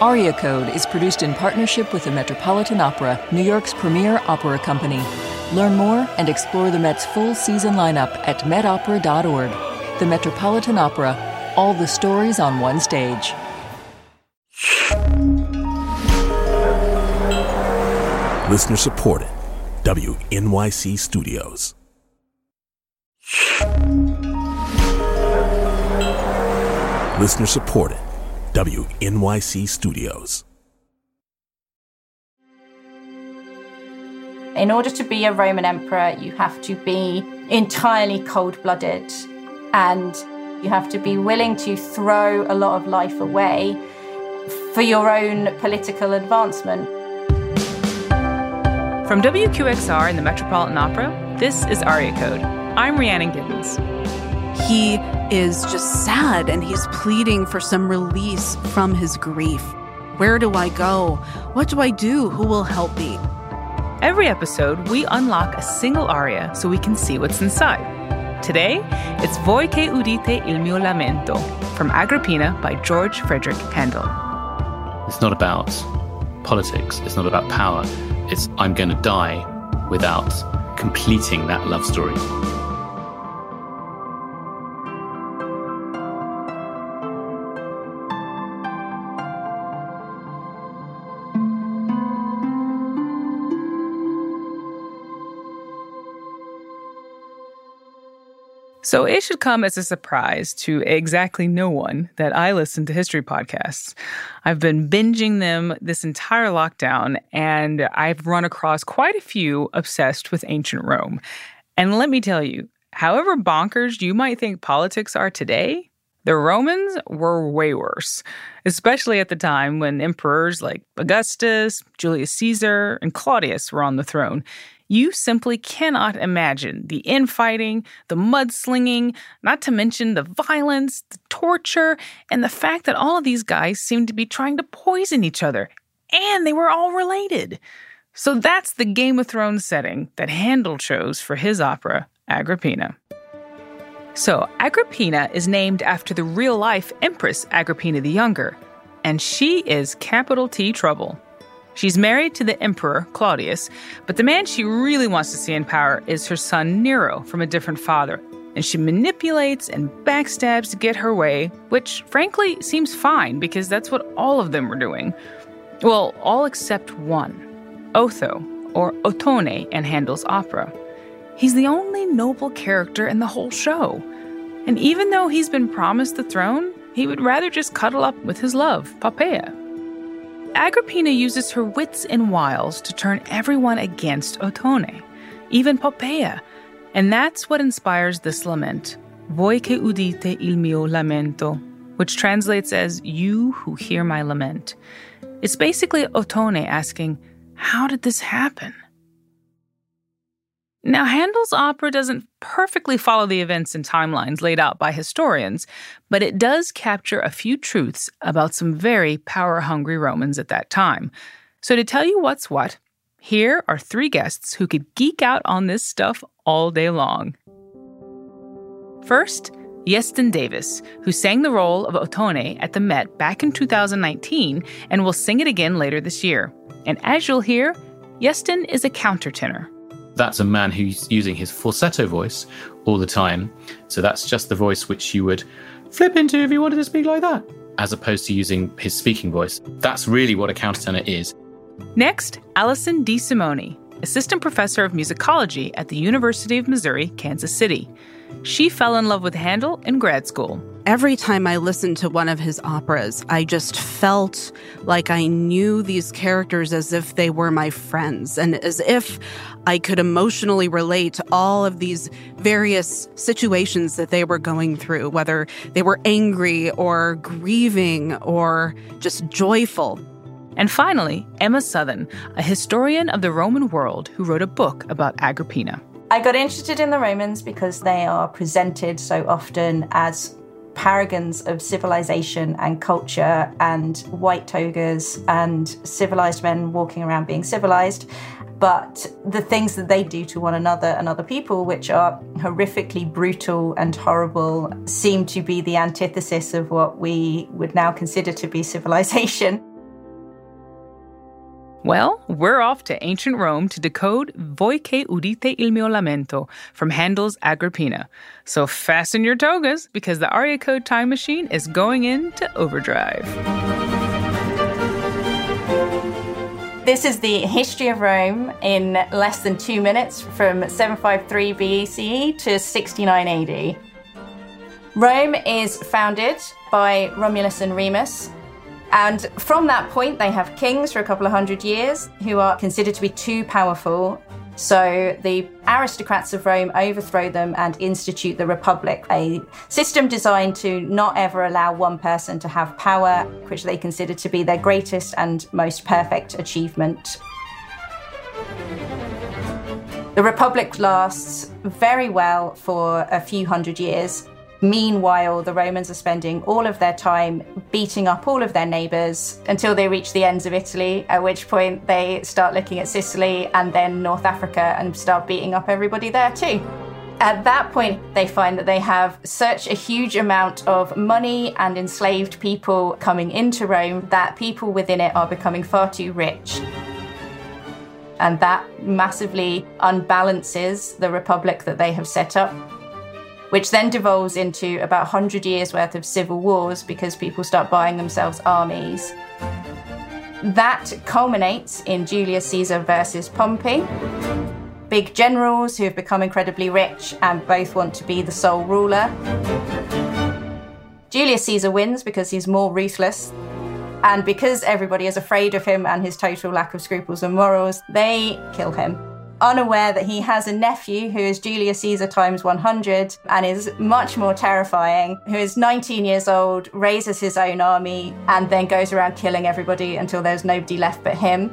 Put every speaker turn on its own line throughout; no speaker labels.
Aria Code is produced in partnership with the Metropolitan Opera, New York's premier opera company. Learn more and explore the Met's full season lineup at metopera.org. The Metropolitan Opera, all the stories on one stage.
Listener supported. WNYC Studios. Listener supported. WNYC Studios.
In order to be a Roman emperor, you have to be entirely cold blooded and you have to be willing to throw a lot of life away for your own political advancement.
From WQXR and the Metropolitan Opera, this is Aria Code. I'm Rhiannon Giddens.
He is just sad and he's pleading for some release from his grief. Where do I go? What do I do? Who will help me?
Every episode, we unlock a single aria so we can see what's inside. Today, it's Voi che udite il mio lamento from Agrippina by George Frideric Handel.
It's not about politics, it's not about power. It's I'm going to die without completing that love story.
So it should come as a surprise to exactly no one that I listen to history podcasts. I've been binging them this entire lockdown, and I've run across quite a few obsessed with ancient Rome. And let me tell you, however bonkers you might think politics are today, the Romans were way worse, especially at the time when emperors like Augustus, Julius Caesar, and Claudius were on the throne. You simply cannot imagine the infighting, the mudslinging, not to mention the violence, the torture, and the fact that all of these guys seemed to be trying to poison each other. And they were all related. So that's the Game of Thrones setting that Handel chose for his opera, Agrippina. So, Agrippina is named after the real life Empress Agrippina the Younger, and she is capital T trouble. She's married to the emperor, Claudius, but the man she really wants to see in power is her son, Nero, from a different father. And she manipulates and backstabs to get her way, which frankly seems fine because that's what all of them were doing. Well, all except one Otho, or Ottone in Handel's opera. He's the only noble character in the whole show. And even though he's been promised the throne, he would rather just cuddle up with his love, Poppaea. Agrippina uses her wits and wiles to turn everyone against Ottone, even Poppaea, and that's what inspires this lament, Voi che udite il mio lamento, which translates as You who hear my lament. It's basically Ottone asking, How did this happen? Now, Handel's opera doesn't perfectly follow the events and timelines laid out by historians, but it does capture a few truths about some very power hungry Romans at that time. So, to tell you what's what, here are three guests who could geek out on this stuff all day long. First, Iestyn Davies, who sang the role of Ottone at the Met back in 2019 and will sing it again later this year. And as you'll hear, Yestin is a countertenor
that's a man who's using his falsetto voice all the time. So that's just the voice which you would flip into if you wanted to speak like that, as opposed to using his speaking voice. That's really what a countertenor is.
Next, Alison DeSimone, assistant professor of musicology at the University of Missouri, Kansas City. She fell in love with Handel in grad school.
Every time I listened to one of his operas, I just felt like I knew these characters as if they were my friends and as if I could emotionally relate to all of these various situations that they were going through, whether they were angry or grieving or just joyful.
And finally, Emma Southon, a historian of the Roman world who wrote a book about Agrippina.
I got interested in the Romans because they are presented so often as paragons of civilization and culture and white togas and civilized men walking around being civilized. But the things that they do to one another and other people, which are horrifically brutal and horrible, seem to be the antithesis of what we would now consider to be civilization.
Well, we're off to ancient Rome to decode Voi che udite il mio lamento from Handel's Agrippina. So fasten your togas because the Aria Code time machine is going into overdrive.
This is the history of Rome in less than two minutes from 753 BCE to 69 AD. Rome is founded by Romulus and Remus, and from that point, they have kings for a couple of hundred years who are considered to be too powerful. So the aristocrats of Rome overthrow them and institute the Republic, a system designed to not ever allow one person to have power, which they consider to be their greatest and most perfect achievement. The Republic lasts very well for a few hundred years. Meanwhile, the Romans are spending all of their time beating up all of their neighbours until they reach the ends of Italy, at which point they start looking at Sicily and then North Africa and start beating up everybody there too. At that point, they find that they have such a huge amount of money and enslaved people coming into Rome that people within it are becoming far too rich. And that massively unbalances the republic that they have set up which then devolves into about 100 years worth of civil wars because people start buying themselves armies. That culminates in Julius Caesar versus Pompey. Big generals who have become incredibly rich and both want to be the sole ruler. Julius Caesar wins because he's more ruthless. And because everybody is afraid of him and his total lack of scruples and morals, they kill him unaware that he has a nephew who is Julius Caesar times 100 and is much more terrifying, who is 19 years old, raises his own army, and then goes around killing everybody until there's nobody left but him.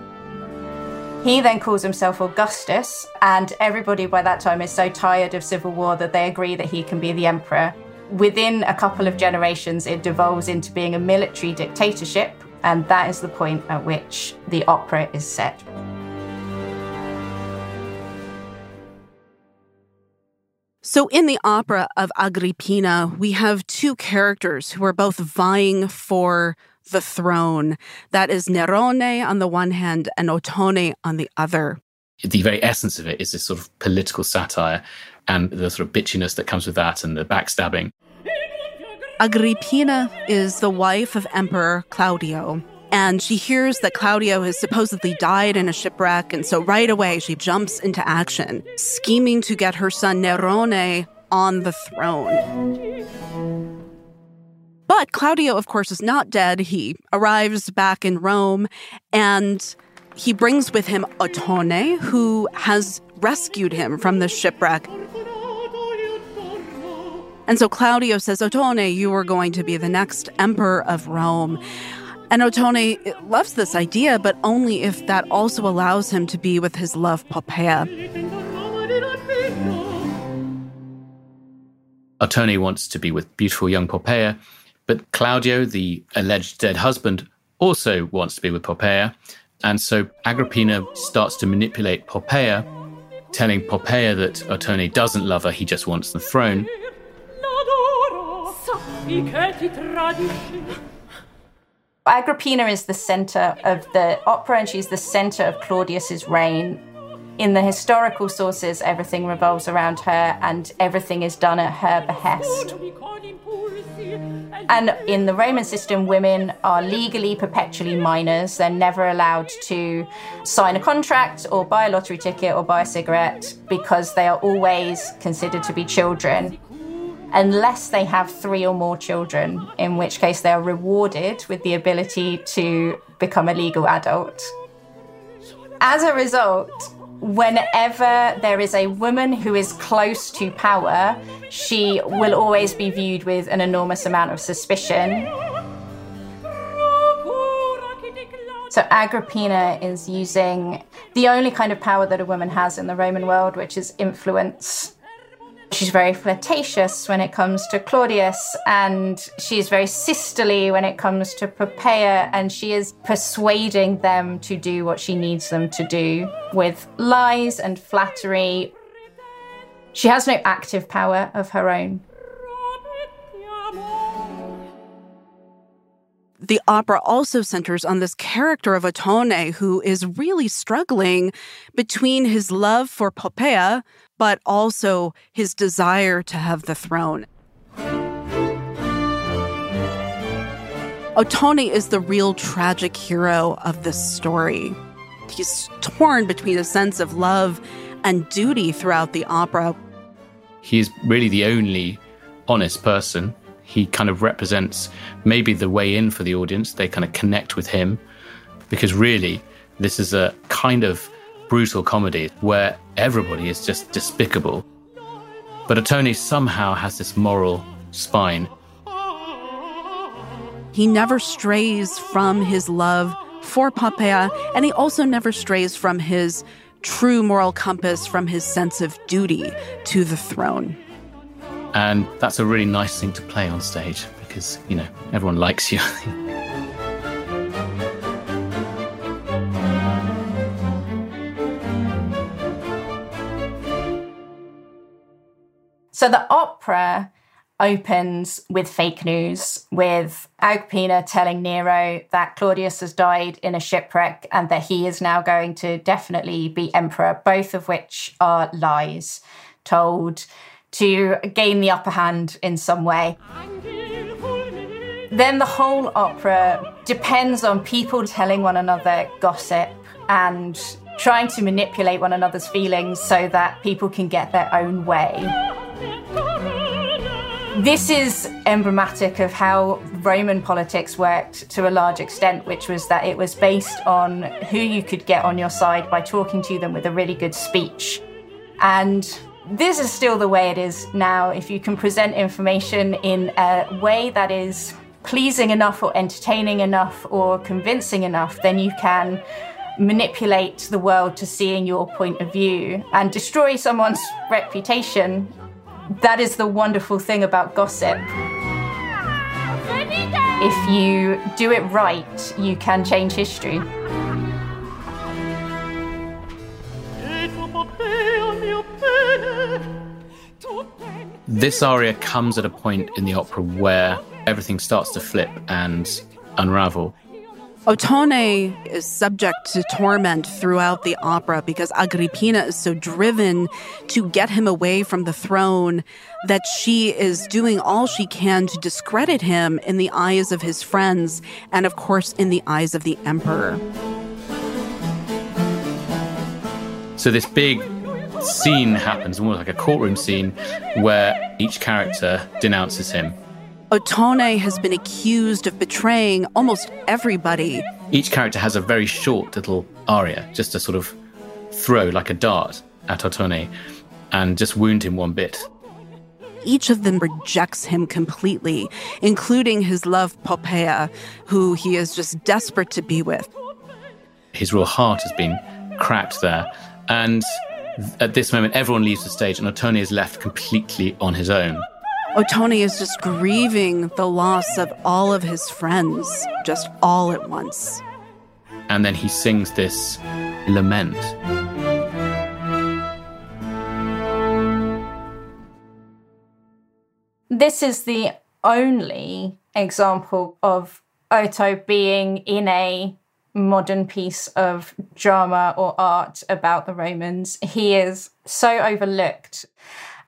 He then calls himself Augustus, and everybody by that time is so tired of civil war that they agree that he can be the emperor. Within a couple of generations, it devolves into being a military dictatorship, and that is the point at which the opera is set.
So, in the opera of Agrippina, we have two characters who are both vying for the throne. That is Nerone on the one hand and Ottone on the other.
The very essence of it is this sort of political satire and the sort of bitchiness that comes with that and the backstabbing.
Agrippina is the wife of Emperor Claudio and she hears that Claudio has supposedly died in a shipwreck. And so right away, she jumps into action, scheming to get her son Nerone on the throne. But Claudio, of course, is not dead. He arrives back in Rome and he brings with him Ottone, who has rescued him from the shipwreck. And so Claudio says, Ottone, you are going to be the next emperor of Rome. And Ottone loves this idea, but only if that also allows him to be with his love Poppaea.
Ottone uh, wants to be with beautiful young Poppaea, but Claudio, the alleged dead husband, also wants to be with Poppaea. And so Agrippina starts to manipulate Poppaea, telling Poppaea that uh, Ottone doesn't love her, he just wants the throne.
Agrippina is the center of the opera and she's the center of Claudius's reign. In the historical sources, everything revolves around her and everything is done at her behest. And in the Roman system, women are legally perpetually minors. They're never allowed to sign a contract or buy a lottery ticket or buy a cigarette because they are always considered to be children unless they have three or more children, in which case they are rewarded with the ability to become a legal adult. As a result, whenever there is a woman who is close to power, she will always be viewed with an enormous amount of suspicion. So Agrippina is using the only kind of power that a woman has in the Roman world, which is influence. She's very flirtatious when it comes to Claudius, and she's very sisterly when it comes to Poppaea, and she is persuading them to do what she needs them to do with lies and flattery. She has no active power of her own.
The opera also centers on this character of Ottone who is really struggling between his love for Poppaea, but also his desire to have the throne. Ottone is the real tragic hero of this story. He's torn between a sense of love and duty throughout the opera.
He's really the only honest person. He kind of represents maybe the way in for the audience. They kind of connect with him because really, this is a kind of brutal comedy where everybody is just despicable. But Ottone somehow has this moral spine.
He never strays from his love for Poppaea, and he also never strays from his true moral compass, from his sense of duty to the throne.
And that's a really nice thing to play on stage because, you know, everyone likes you.
so the opera opens with fake news, with Agrippina telling Nero that Claudius has died in a shipwreck and that he is now going to definitely be emperor, both of which are lies told to gain the upper hand in some way. Then the whole opera depends on people telling one another gossip and trying to manipulate one another's feelings so that people can get their own way. This is emblematic of how Roman politics worked to a large extent, which was that it was based on who you could get on your side by talking to them with a really good speech. And this is still the way it is now. If you can present information in a way that is pleasing enough or entertaining enough or convincing enough, then you can manipulate the world to seeing your point of view and destroy someone's reputation that is the wonderful thing about gossip. Ah, if you do it right, you can change history.
This aria comes at a point in the opera where everything starts to flip and unravel.
Ottone is subject to torment throughout the opera because Agrippina is so driven to get him away from the throne that she is doing all she can to discredit him in the eyes of his friends and, of course, in the eyes of the emperor.
So, this big scene happens, almost like a courtroom scene, where each character denounces him
Ottone has been accused of betraying almost everybody.
Each character has a very short little aria, just to sort of throw like a dart at Ottone and just wound him one bit.
Each of them rejects him completely, including his love Poppaea, who he is just desperate to be with.
His real heart has been cracked there. And at this moment, everyone leaves the stage, and Ottone is left completely on his own.
Ottone is just grieving the loss of all of his friends, just all at once.
And then he sings this lament.
This is the only example of Otho being in a modern piece of drama or art about the Romans. He is so overlooked.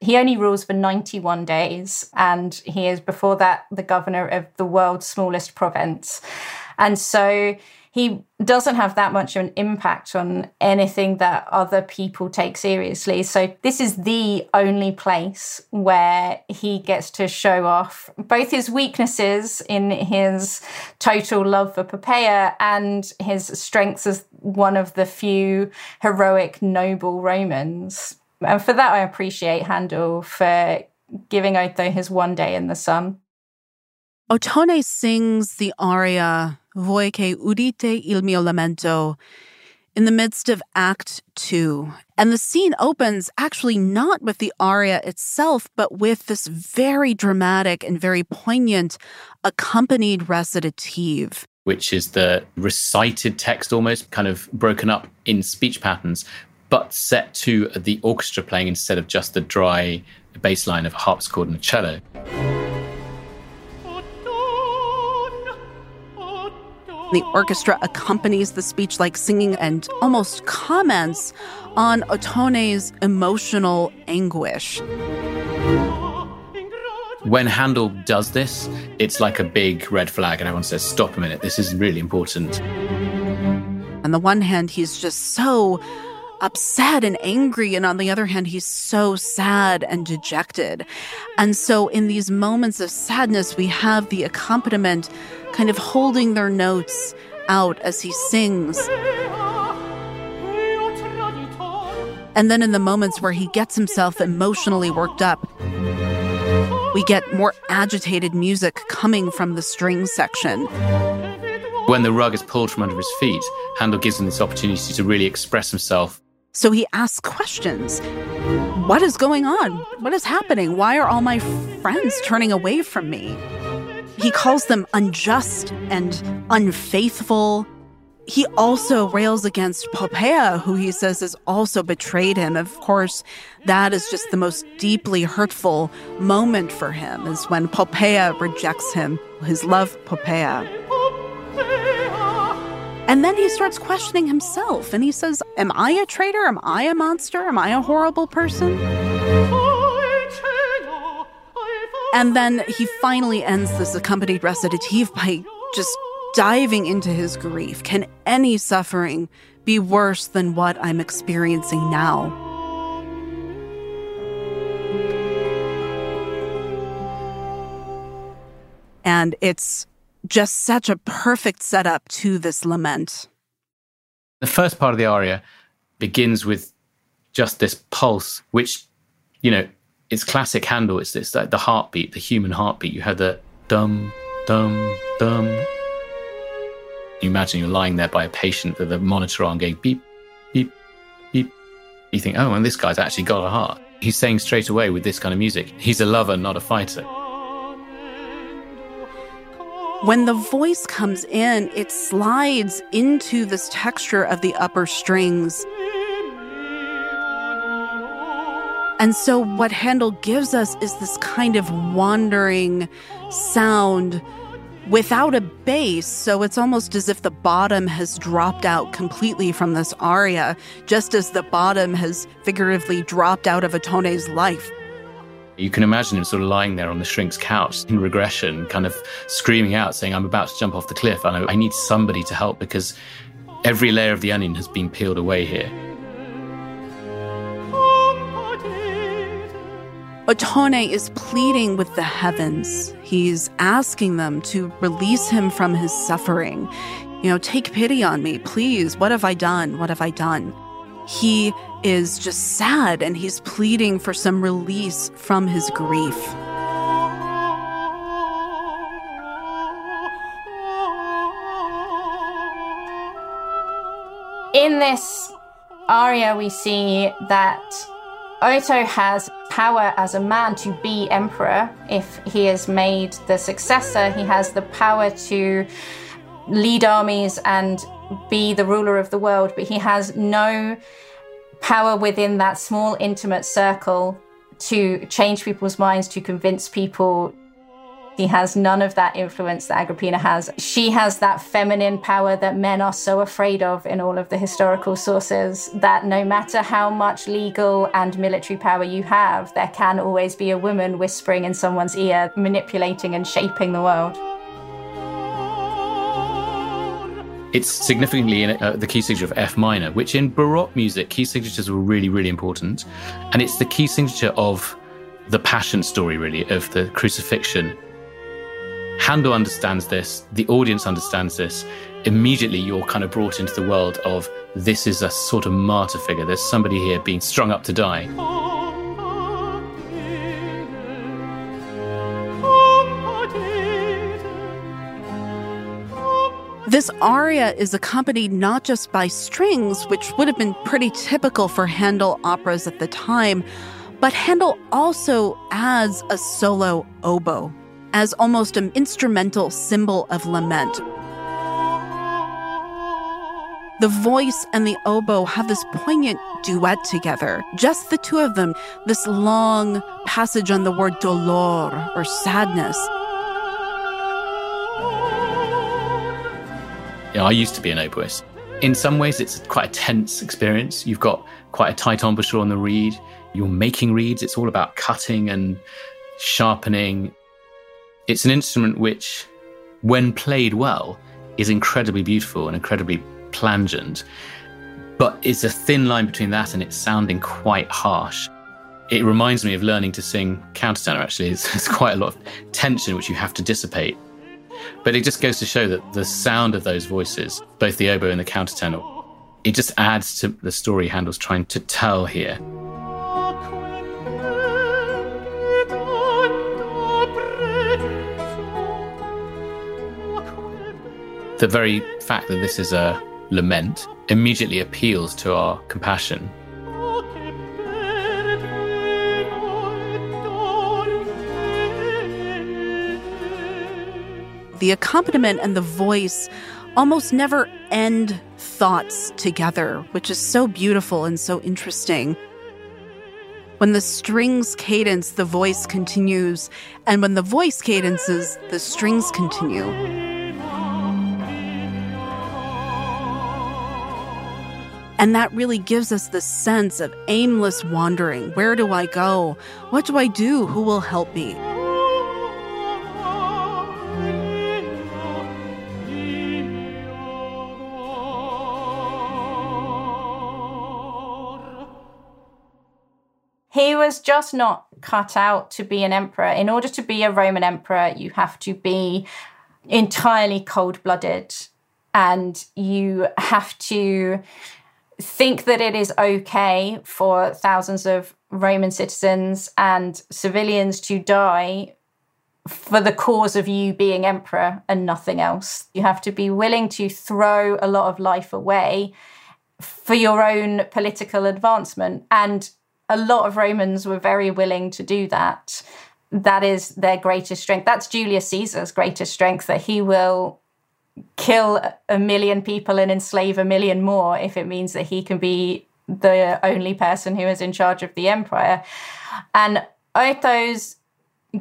He only rules for 91 days, and he is before that the governor of the world's smallest province. And so he doesn't have that much of an impact on anything that other people take seriously. So, this is the only place where he gets to show off both his weaknesses in his total love for Poppaea and his strengths as one of the few heroic, noble Romans. And for that, I appreciate Handel for giving Otho his one day in the sun.
Ottone sings the aria Voi che udite il mio lamento in the midst of Act Two. And the scene opens actually not with the aria itself, but with this very dramatic and very poignant accompanied recitative.
Which is the recited text almost kind of broken up in speech patterns, but set to the orchestra playing instead of just the dry bass line of a harpsichord and a cello.
The orchestra accompanies the speech like singing and almost comments on Ottone's emotional anguish.
When Handel does this, it's like a big red flag, and everyone says, Stop a minute, this is really important.
On the one hand, he's just so upset and angry. And on the other hand, he's so sad and dejected. And so, in these moments of sadness, we have the accompaniment kind of holding their notes out as he sings. And then, in the moments where he gets himself emotionally worked up, we get more agitated music coming from the string section.
When the rug is pulled from under his feet, Handel gives him this opportunity to really express himself.
So he asks questions. What is going on? What is happening? Why are all my friends turning away from me? He calls them unjust and unfaithful. He also rails against Poppaea, who he says has also betrayed him. Of course, that is just the most deeply hurtful moment for him, is when Poppaea rejects him, his love Poppaea. And then he starts questioning himself and he says, Am I a traitor? Am I a monster? Am I a horrible person? And then he finally ends this accompanied recitative by just diving into his grief. Can any suffering be worse than what I'm experiencing now? And it's just such a perfect setup to this lament.
The first part of the aria begins with just this pulse, which, you know, it's classic Handel. It's this like the heartbeat, the human heartbeat. You had the dum, dum, dum. You imagine you're lying there by a patient with a monitor on going beep, beep, beep. You think, oh, and this guy's actually got a heart. He's saying straight away with this kind of music, he's a lover, not a fighter.
When the voice comes in, it slides into this texture of the upper strings. And so, what Handel gives us is this kind of wandering sound without a bass. So, it's almost as if the bottom has dropped out completely from this aria, just as the bottom has figuratively dropped out of Ottone's life.
You can imagine him sort of lying there on the shrink's couch in regression, kind of screaming out, saying, I'm about to jump off the cliff. I, I need somebody to help because every layer of the onion has been peeled away here.
Ottone is pleading with the heavens. He's asking them to release him from his suffering. You know, take pity on me, please. What have I done? What have I done? He is just sad and he's pleading for some release from his grief.
In this aria, we see that Otho has power as a man to be emperor. If he is made the successor, he has the power to lead armies and be the ruler of the world, but he has no power within that small, intimate circle to change people's minds, to convince people. He has none of that influence that Agrippina has. She has that feminine power that men are so afraid of in all of the historical sources that no matter how much legal and military power you have, there can always be a woman whispering in someone's ear, manipulating and shaping the world.
It's significantly in uh, the key signature of F minor, which in Baroque music, key signatures were really, really important. And it's the key signature of the passion story, really, of the crucifixion. Handel understands this, the audience understands this. Immediately, you're kind of brought into the world of this is a sort of martyr figure. There's somebody here being strung up to die.
This aria is accompanied not just by strings, which would have been pretty typical for Handel operas at the time, but Handel also adds a solo oboe as almost an instrumental symbol of lament. The voice and the oboe have this poignant duet together, just the two of them, this long passage on the word dolor or sadness.
You know, I used to be an oboist. In some ways, it's quite a tense experience. You've got quite a tight embouchure on the reed. You're making reeds. It's all about cutting and sharpening. It's an instrument which, when played well, is incredibly beautiful and incredibly plangent. But it's a thin line between that and it sounding quite harsh. It reminds me of learning to sing countertenor, actually. It's, it's quite a lot of tension which you have to dissipate. But it just goes to show that the sound of those voices, both the oboe and the countertenor, it just adds to the story Handel's trying to tell here. The very fact that this is a lament immediately appeals to our compassion.
The accompaniment and the voice almost never end thoughts together, which is so beautiful and so interesting. When the strings cadence, the voice continues, and when the voice cadences, the strings continue. And that really gives us the sense of aimless wandering. Where do I go? What do I do? Who will help me?
He was just not cut out to be an emperor. In order to be a Roman emperor, you have to be entirely cold blooded and you have to think that it is okay for thousands of Roman citizens and civilians to die for the cause of you being emperor and nothing else. You have to be willing to throw a lot of life away for your own political advancement. And a lot of Romans were very willing to do that. That is their greatest strength. That's Julius Caesar's greatest strength that he will kill a million people and enslave a million more if it means that he can be the only person who is in charge of the empire. And Otho's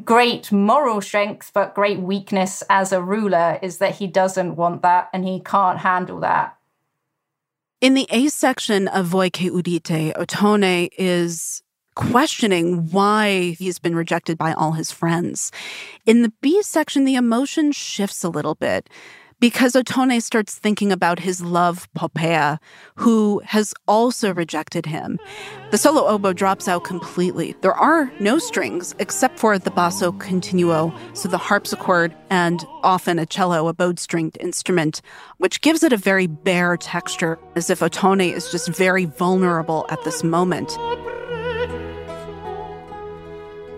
great moral strength, but great weakness as a ruler is that he doesn't want that and he can't handle that.
In the A section of Voi che udite, Ottone is questioning why he's been rejected by all his friends. In the B section, the emotion shifts a little bit because Ottone starts thinking about his love, Poppea, who has also rejected him. The solo oboe drops out completely. There are no strings except for the basso continuo, so the harpsichord and often a cello, a bowed stringed instrument, which gives it a very bare texture, as if Ottone is just very vulnerable at this moment.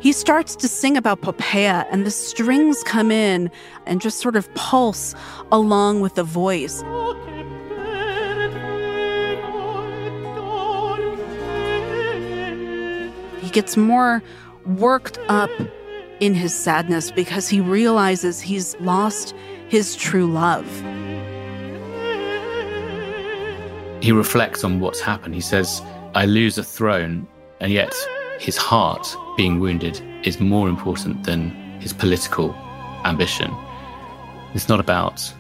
He starts to sing about Poppea, and the strings come in and just sort of pulse along with the voice. He gets more worked up in his sadness because he realizes he's lost his true love.
He reflects on what's happened. He says, I lose a throne, and yet his heart being wounded is more important than his political ambition. It's not about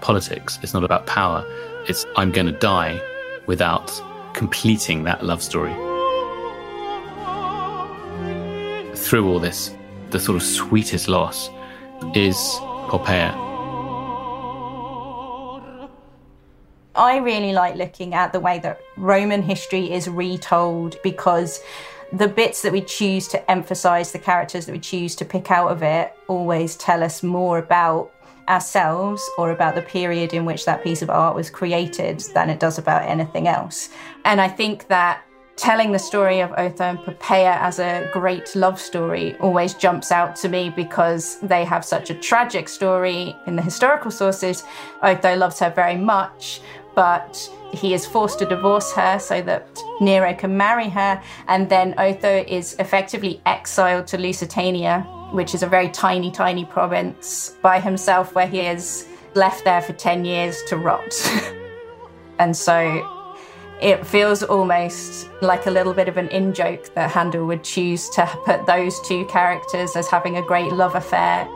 politics, it's not about power. It's I'm going to die without completing that love story. Through all this, the sort of sweetest loss is Poppea.
I really like looking at the way that Roman history is retold because the bits that we choose to emphasize, the characters that we choose to pick out of it, always tell us more about ourselves or about the period in which that piece of art was created than it does about anything else. And I think that telling the story of Otho and Poppea as a great love story always jumps out to me because they have such a tragic story in the historical sources. Otho loves her very much, but he is forced to divorce her so that Nero can marry her. And then Otho is effectively exiled to Lusitania, which is a very tiny, tiny province by himself, where he is left there for 10 years to rot. and so it feels almost like a little bit of an in joke that Handel would choose to put those two characters as having a great love affair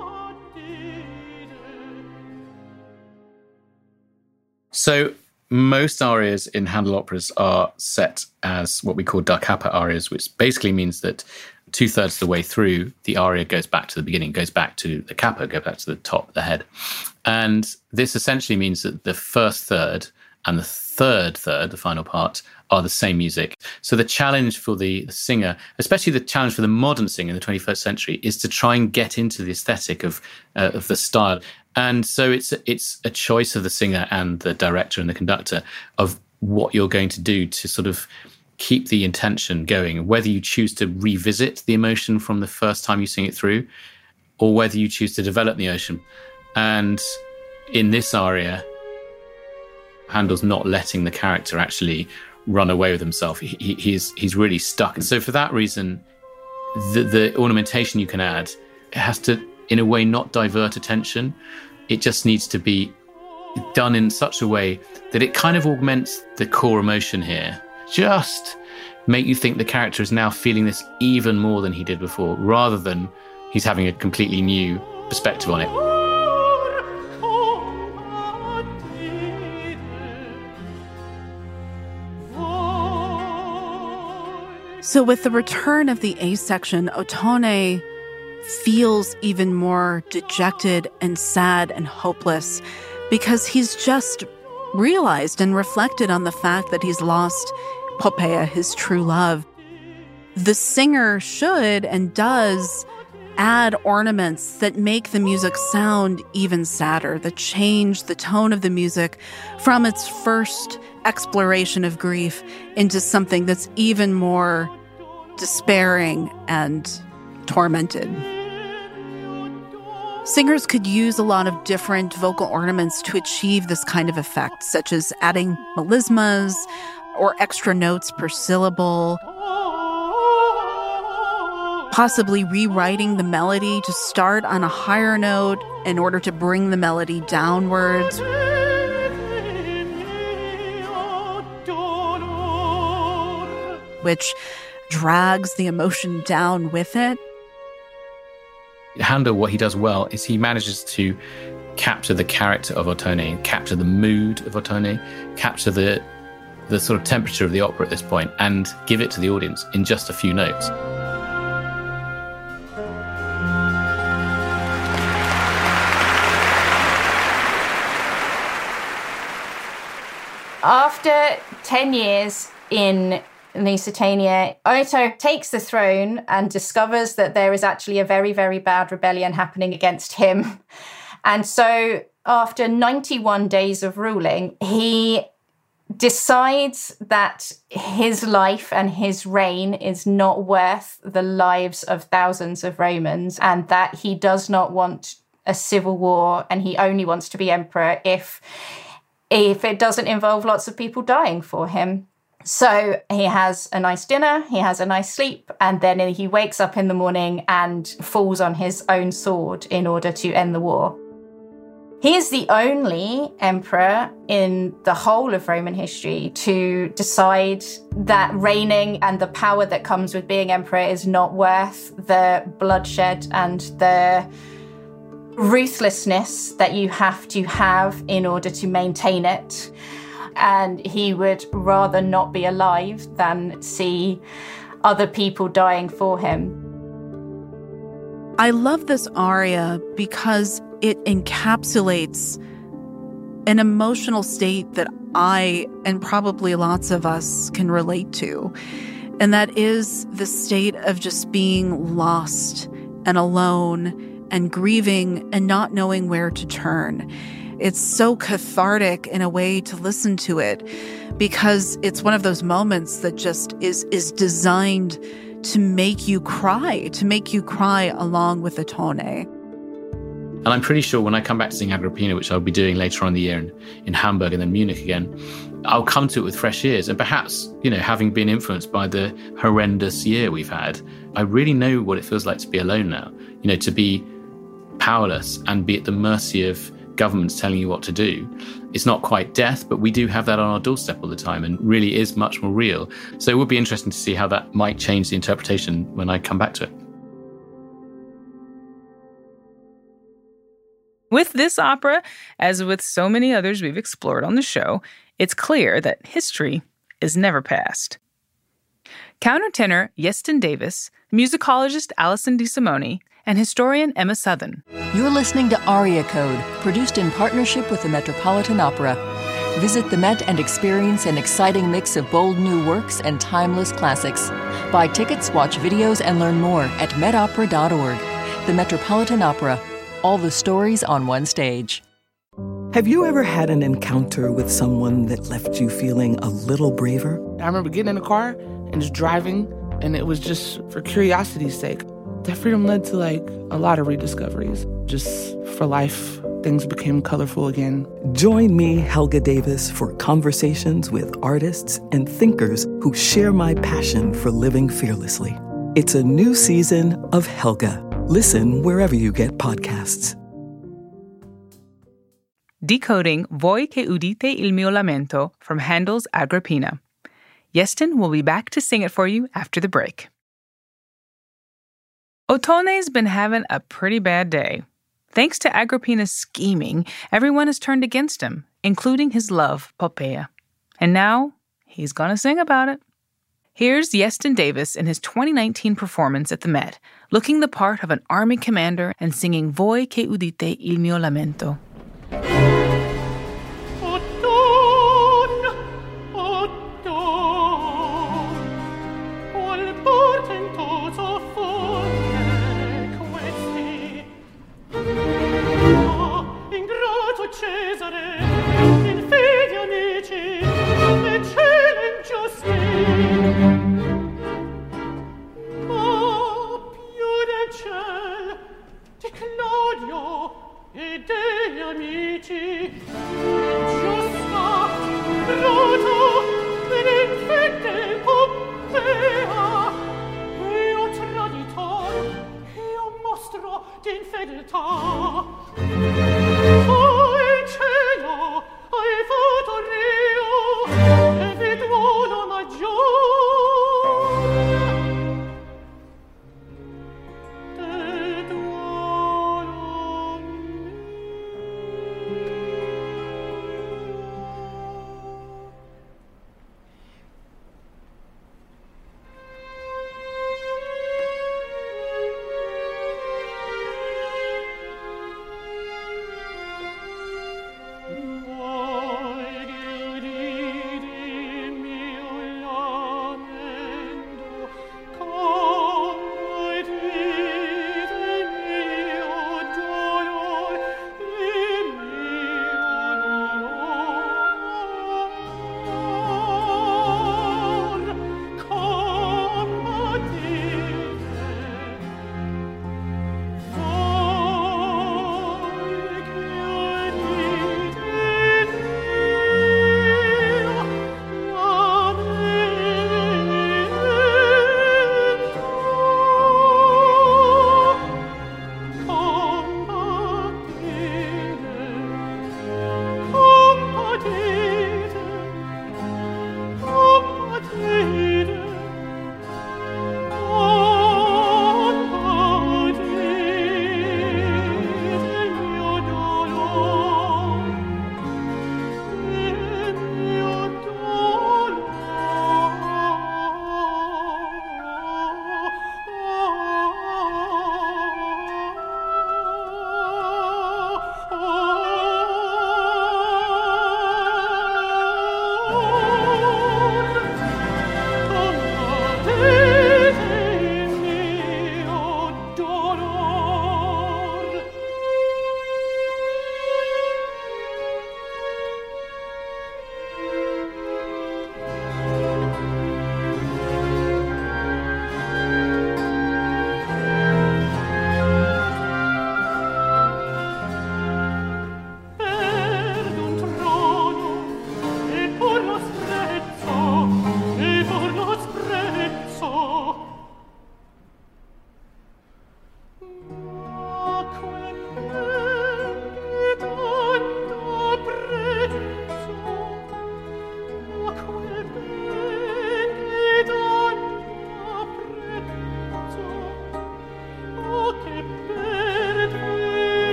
So most arias in Handel operas are set as what we call da capo arias, which basically means that two thirds of the way through, the aria goes back to the beginning, goes back to the capo, goes back to the top, the head. And this essentially means that the first third and the third third, the final part, are the same music. So the challenge for the singer, especially the challenge for the modern singer in the 21st century, is to try and get into the aesthetic of uh, of the style. And so it's it's a choice of the singer and the director and the conductor of what you're going to do to sort of keep the intention going, whether you choose to revisit the emotion from the first time you sing it through, or whether you choose to develop the emotion. And in this aria, Handel's not letting the character actually run away with himself. He, he's he's really stuck. And so for that reason, the, the ornamentation you can add has to in a way not divert attention. It just needs to be done in such a way that it kind of augments the core emotion here. Just make you think the character is now feeling this even more than he did before, rather than he's having a completely new perspective on it.
So, with the return of the A section, Ottone feels even more dejected and sad and hopeless because he's just realized and reflected on the fact that he's lost Poppea, his true love. The singer should and does add ornaments that make the music sound even sadder, that change the tone of the music from its first exploration of grief into something that's even more despairing and tormented. Singers could use a lot of different vocal ornaments to achieve this kind of effect, such as adding melismas or extra notes per syllable, possibly rewriting the melody to start on a higher note in order to bring the melody downwards. Which drags the emotion down with it.
Handel, what he does well is he manages to capture the character of Ottone, capture the mood of Ottone, capture the the sort of temperature of the opera at this point, and give it to the audience in just a few notes.
After 10 years in Lusitania, Otho takes the throne and discovers that there is actually a very, very bad rebellion happening against him. And so, after 91 days of ruling, he decides that his life and his reign is not worth the lives of thousands of Romans and that he does not want a civil war and he only wants to be emperor if if it doesn't involve lots of people dying for him. So he has a nice dinner, he has a nice sleep, and then he wakes up in the morning and falls on his own sword in order to end the war. He is the only emperor in the whole of Roman history to decide that reigning and the power that comes with being emperor is not worth the bloodshed and the ruthlessness that you have to have in order to maintain it and he would rather not be alive than see other people dying for him.
I love this aria because it encapsulates an emotional state that I and probably lots of us can relate to. And that is the state of just being lost and alone and grieving and not knowing where to turn. It's so cathartic in a way to listen to it because it's one of those moments that just is is designed to make you cry, to make you cry along with Ottone.
And I'm pretty sure when I come back to sing Agrippina, which I'll be doing later on in the year in, in Hamburg and then Munich again, I'll come to it with fresh ears. And perhaps, you know, having been influenced by the horrendous year we've had, I really know what it feels like to be alone now. You know, to be powerless and be at the mercy of governments telling you what to do. It's not quite death, but we do have that on our doorstep all the time and really is much more real. So it would be interesting to see how that might change the interpretation when I come back to it.
With this opera, as with so many others we've explored on the show, it's clear that history is never past. Countertenor Iestyn Davies, musicologist Alison DeSimone, and historian Emma Southon.
You're listening to Aria Code, produced in partnership with the Metropolitan Opera. Visit the Met and experience an exciting mix of bold new works and timeless classics. Buy tickets, watch videos, and learn more at metopera.org. The Metropolitan Opera all the stories on one stage.
Have you ever had an encounter with someone that left you feeling a little braver?
I remember getting in the car and just driving, and it was just for curiosity's sake. That freedom led to like a lot of rediscoveries. Just for life, things became colorful again.
Join me, Helga Davis, for conversations with artists and thinkers who share my passion for living fearlessly. It's a new season of Helga Listen wherever you get podcasts.
Decoding Voi che udite il mio lamento from Handel's Agrippina. Iestyn will be back to sing it for you after the break. Ottone's been having a pretty bad day. Thanks to Agrippina's scheming, everyone has turned against him, including his love, Poppaea. And now he's gonna sing about it. Here's Iestyn Davies in his 2019 performance at the Met, looking the part of an army commander and singing Voi che udite il mio lamento.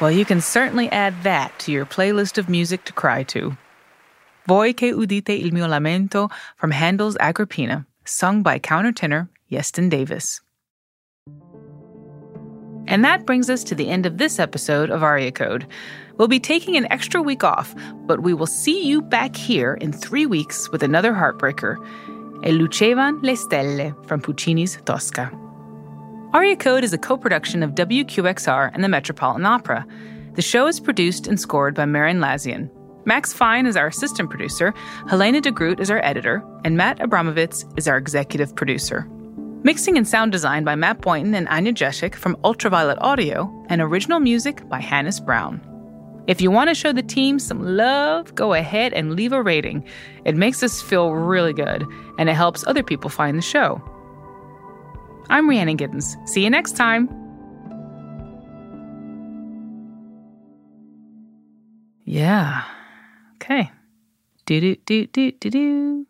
Well, you can certainly add that to your playlist of music to cry to. Voi che udite il mio lamento from Handel's Agrippina, sung by countertenor Iestyn Davies. And that brings us to the end of this episode of Aria Code. We'll be taking an extra week off, but we will see you back here in three weeks with another heartbreaker, E lucevan le stelle from Puccini's Tosca. Aria Code is a co production of WQXR and the Metropolitan Opera. The show is produced and scored by Merrin Lazyan. Max Fine is our assistant producer, Helena de Groot is our editor, and Matt Abramovitz is our executive producer. Mixing and sound design by Matt Boynton and Anya Grzesik from Ultraviolet Audio, and original music by Hannis Brown. If you want to show the team some love, go ahead and leave a rating. It makes us feel really good, and it helps other people find the show. I'm Rhiannon Giddens. See you next time. Yeah. Okay. Do do do do do do.